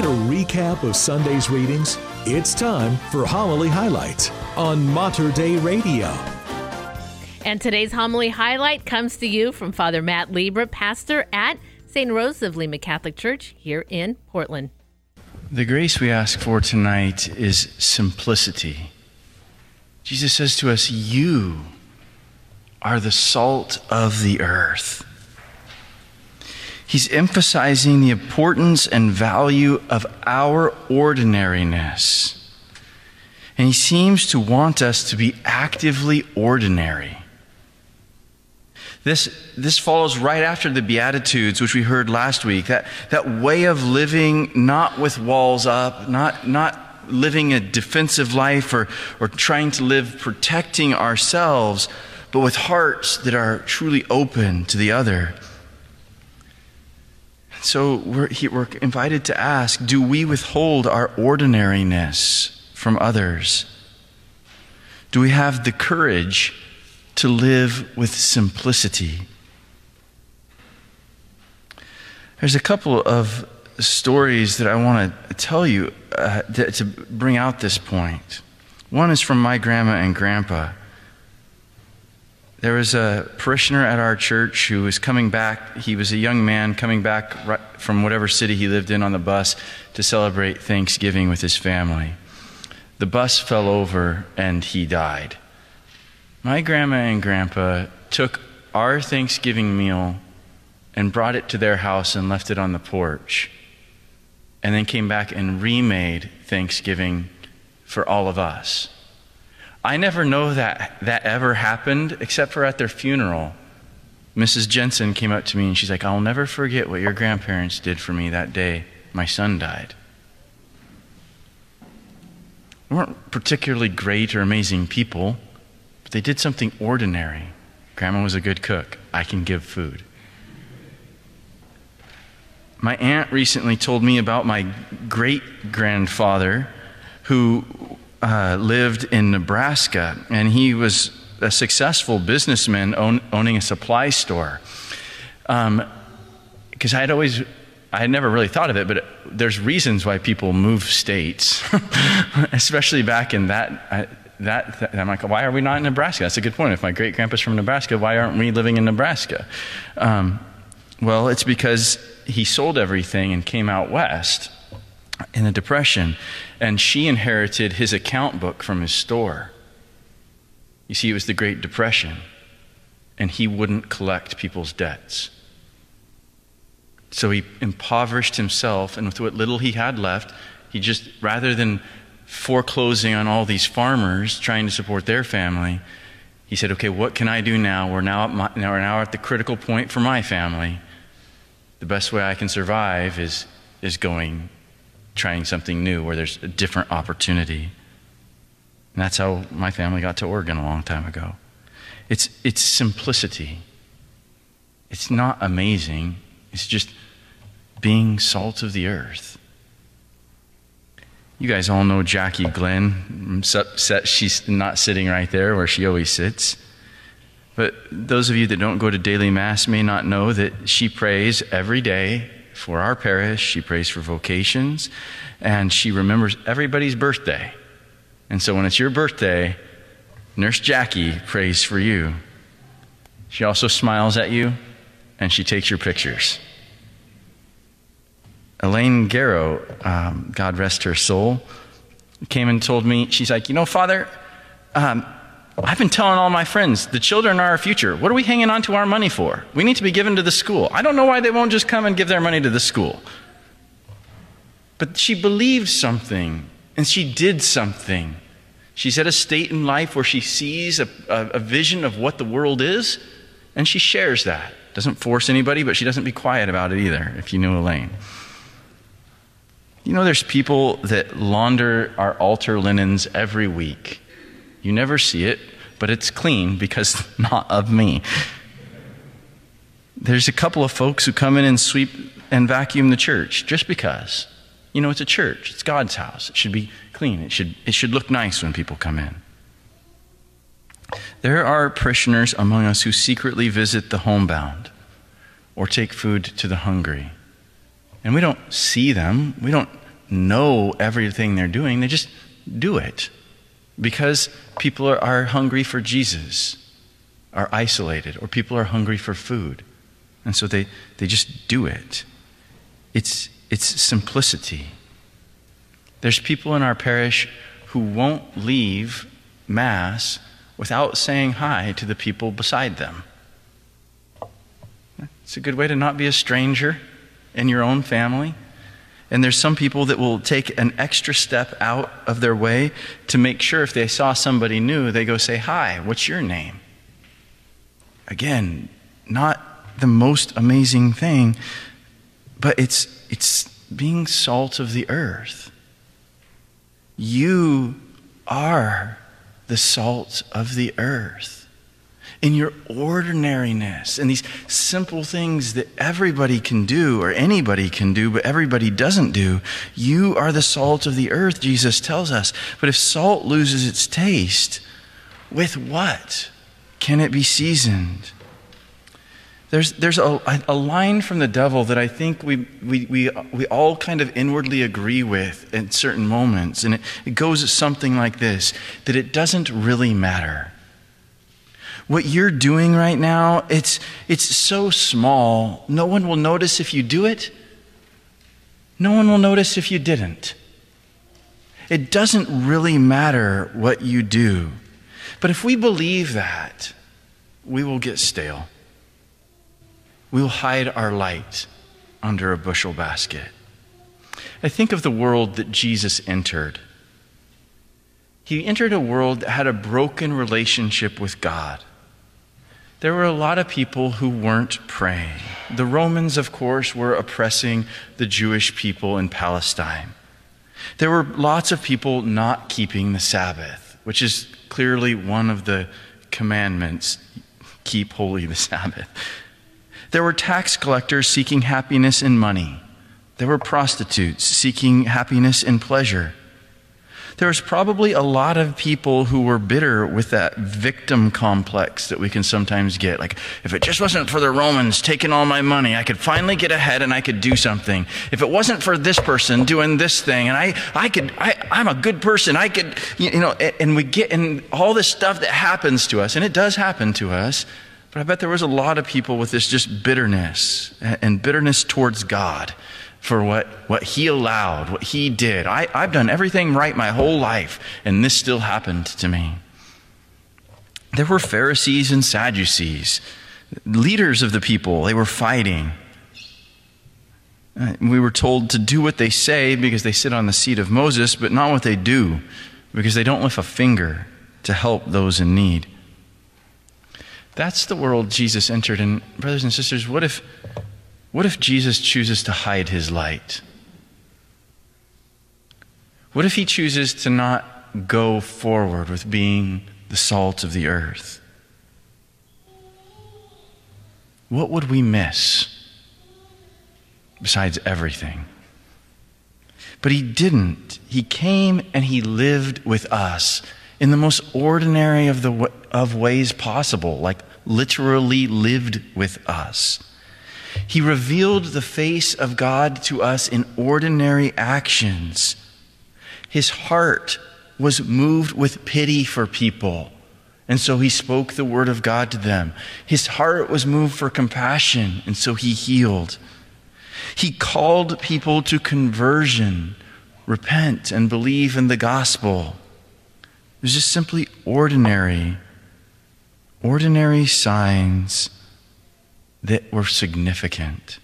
Need a recap of Sunday's readings? It's time for Homily Highlights on Mater Dei Radio. And today's homily highlight comes to you from Father Matt Libra, pastor at St. Rose of Lima Catholic Church here in Portland. The grace we ask for tonight is simplicity. Jesus says to us, You are the salt of the earth. He's emphasizing the importance and value of our ordinariness. And he seems to want us to be actively ordinary. This, this follows right after the Beatitudes, which we heard last week. That, that way of living, not with walls up, not, not living a defensive life or, or trying to live protecting ourselves, but with hearts that are truly open to the other. So we're, we're invited to ask do we withhold our ordinariness from others? Do we have the courage to live with simplicity? There's a couple of stories that I want to tell you uh, to, to bring out this point. One is from my grandma and grandpa. There was a parishioner at our church who was coming back. He was a young man coming back from whatever city he lived in on the bus to celebrate Thanksgiving with his family. The bus fell over and he died. My grandma and grandpa took our Thanksgiving meal and brought it to their house and left it on the porch, and then came back and remade Thanksgiving for all of us. I never know that that ever happened except for at their funeral. Mrs. Jensen came up to me and she's like, I'll never forget what your grandparents did for me that day my son died. They weren't particularly great or amazing people, but they did something ordinary. Grandma was a good cook. I can give food. My aunt recently told me about my great grandfather who uh, lived in Nebraska, and he was a successful businessman own, owning a supply store. Because um, I had always, I had never really thought of it, but there's reasons why people move states, especially back in that. I, that, that, I'm like, why are we not in Nebraska? That's a good point. If my great grandpa's from Nebraska, why aren't we living in Nebraska? Um, well, it's because he sold everything and came out west in the Depression, and she inherited his account book from his store. You see, it was the Great Depression, and he wouldn't collect people's debts. So he impoverished himself, and with what little he had left, he just, rather than foreclosing on all these farmers trying to support their family, he said, Okay, what can I do now? We're now, at my, now, we're now at the critical point for my family. The best way I can survive is, is going trying something new where there's a different opportunity. And that's how my family got to Oregon a long time ago. It's, it's simplicity. It's not amazing, it's just being salt of the earth. You guys all know Jackie Glenn. I'm upset she's not sitting right there where she always sits. But those of you that don't go to daily Mass may not know that she prays every day for our parish, she prays for vocations, and she remembers everybody's birthday. And so when it's your birthday, Nurse Jackie prays for you. She also smiles at you and she takes your pictures. Elaine Garrow, um, God rest her soul, came and told me, she's like, You know, Father, um, I've been telling all my friends, the children are our future. What are we hanging on to our money for? We need to be given to the school. I don't know why they won't just come and give their money to the school. But she believed something, and she did something. She's at a state in life where she sees a, a, a vision of what the world is, and she shares that. Doesn't force anybody, but she doesn't be quiet about it either, if you know Elaine. You know, there's people that launder our altar linens every week. You never see it, but it's clean because not of me. There's a couple of folks who come in and sweep and vacuum the church just because. You know, it's a church, it's God's house. It should be clean, it should, it should look nice when people come in. There are parishioners among us who secretly visit the homebound or take food to the hungry. And we don't see them, we don't know everything they're doing, they just do it because people are, are hungry for Jesus, are isolated, or people are hungry for food. And so they, they just do it. It's, it's simplicity. There's people in our parish who won't leave Mass without saying hi to the people beside them. It's a good way to not be a stranger in your own family. And there's some people that will take an extra step out of their way to make sure if they saw somebody new, they go say, Hi, what's your name? Again, not the most amazing thing, but it's, it's being salt of the earth. You are the salt of the earth in your ordinariness and these simple things that everybody can do or anybody can do, but everybody doesn't do. You are the salt of the earth, Jesus tells us. But if salt loses its taste, with what can it be seasoned? There's, there's a, a line from the devil that I think we, we, we, we all kind of inwardly agree with in certain moments. And it, it goes something like this that it doesn't really matter what you're doing right now, it's, it's so small, no one will notice if you do it. No one will notice if you didn't. It doesn't really matter what you do. But if we believe that, we will get stale. We will hide our light under a bushel basket. I think of the world that Jesus entered. He entered a world that had a broken relationship with God there were a lot of people who weren't praying. The Romans, of course, were oppressing the Jewish people in Palestine. There were lots of people not keeping the Sabbath, which is clearly one of the commandments keep holy the Sabbath. There were tax collectors seeking happiness in money. There were prostitutes seeking happiness in pleasure there's probably a lot of people who were bitter with that victim complex that we can sometimes get. Like, if it just wasn't for the Romans taking all my money, I could finally get ahead and I could do something. If it wasn't for this person doing this thing, and I, I could, I, I'm a good person, I could, you know, and we get, and all this stuff that happens to us, and it does happen to us. But I bet there was a lot of people with this just bitterness and bitterness towards God for what, what he allowed, what he did. I, I've done everything right my whole life, and this still happened to me. There were Pharisees and Sadducees, leaders of the people. They were fighting. Uh, we were told to do what they say because they sit on the seat of Moses, but not what they do because they don't lift a finger to help those in need. That's the world Jesus entered. And, brothers and sisters, what if what if Jesus chooses to hide his light? What if he chooses to not go forward with being the salt of the earth? What would we miss besides everything? But he didn't. He came and he lived with us in the most ordinary of, the, of ways possible, like literally lived with us. He revealed the face of God to us in ordinary actions. His heart was moved with pity for people, and so he spoke the word of God to them. His heart was moved for compassion, and so he healed. He called people to conversion, repent, and believe in the gospel. It was just simply ordinary, ordinary signs that were significant.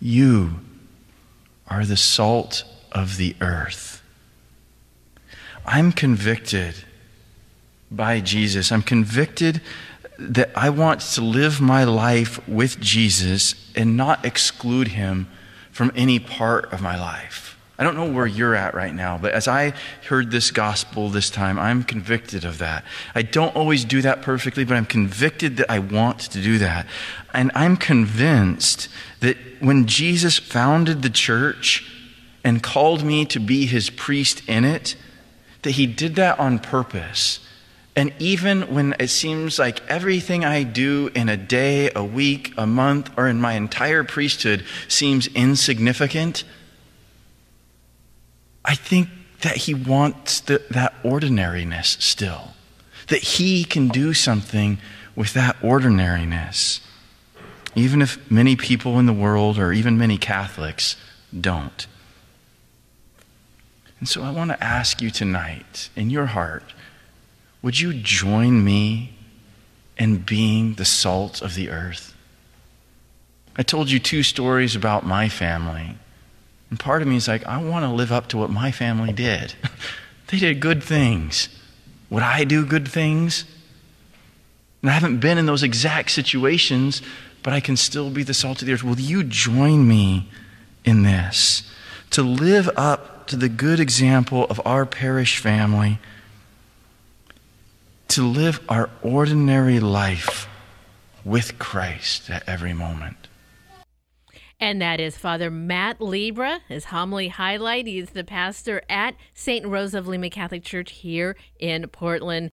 You are the salt of the earth. I'm convicted by Jesus. I'm convicted that I want to live my life with Jesus and not exclude him from any part of my life. I don't know where you're at right now, but as I heard this gospel this time, I'm convicted of that. I don't always do that perfectly, but I'm convicted that I want to do that. And I'm convinced that when Jesus founded the church and called me to be his priest in it, that he did that on purpose. And even when it seems like everything I do in a day, a week, a month, or in my entire priesthood seems insignificant, I think that He wants the, that ordinariness still, that He can do something with that ordinariness, even if many people in the world or even many Catholics don't. And so I want to ask you tonight, in your heart, would you join me in being the salt of the earth? I told you two stories about my family. And part of me is like, I want to live up to what my family did. they did good things. Would I do good things? And I haven't been in those exact situations, but I can still be the salt of the earth. Will you join me in this? To live up to the good example of our parish family, to live our ordinary life with Christ at every moment. And that is Father Matt Libra, his homily highlight. He is the pastor at St. Rose of Lima Catholic Church here in Portland.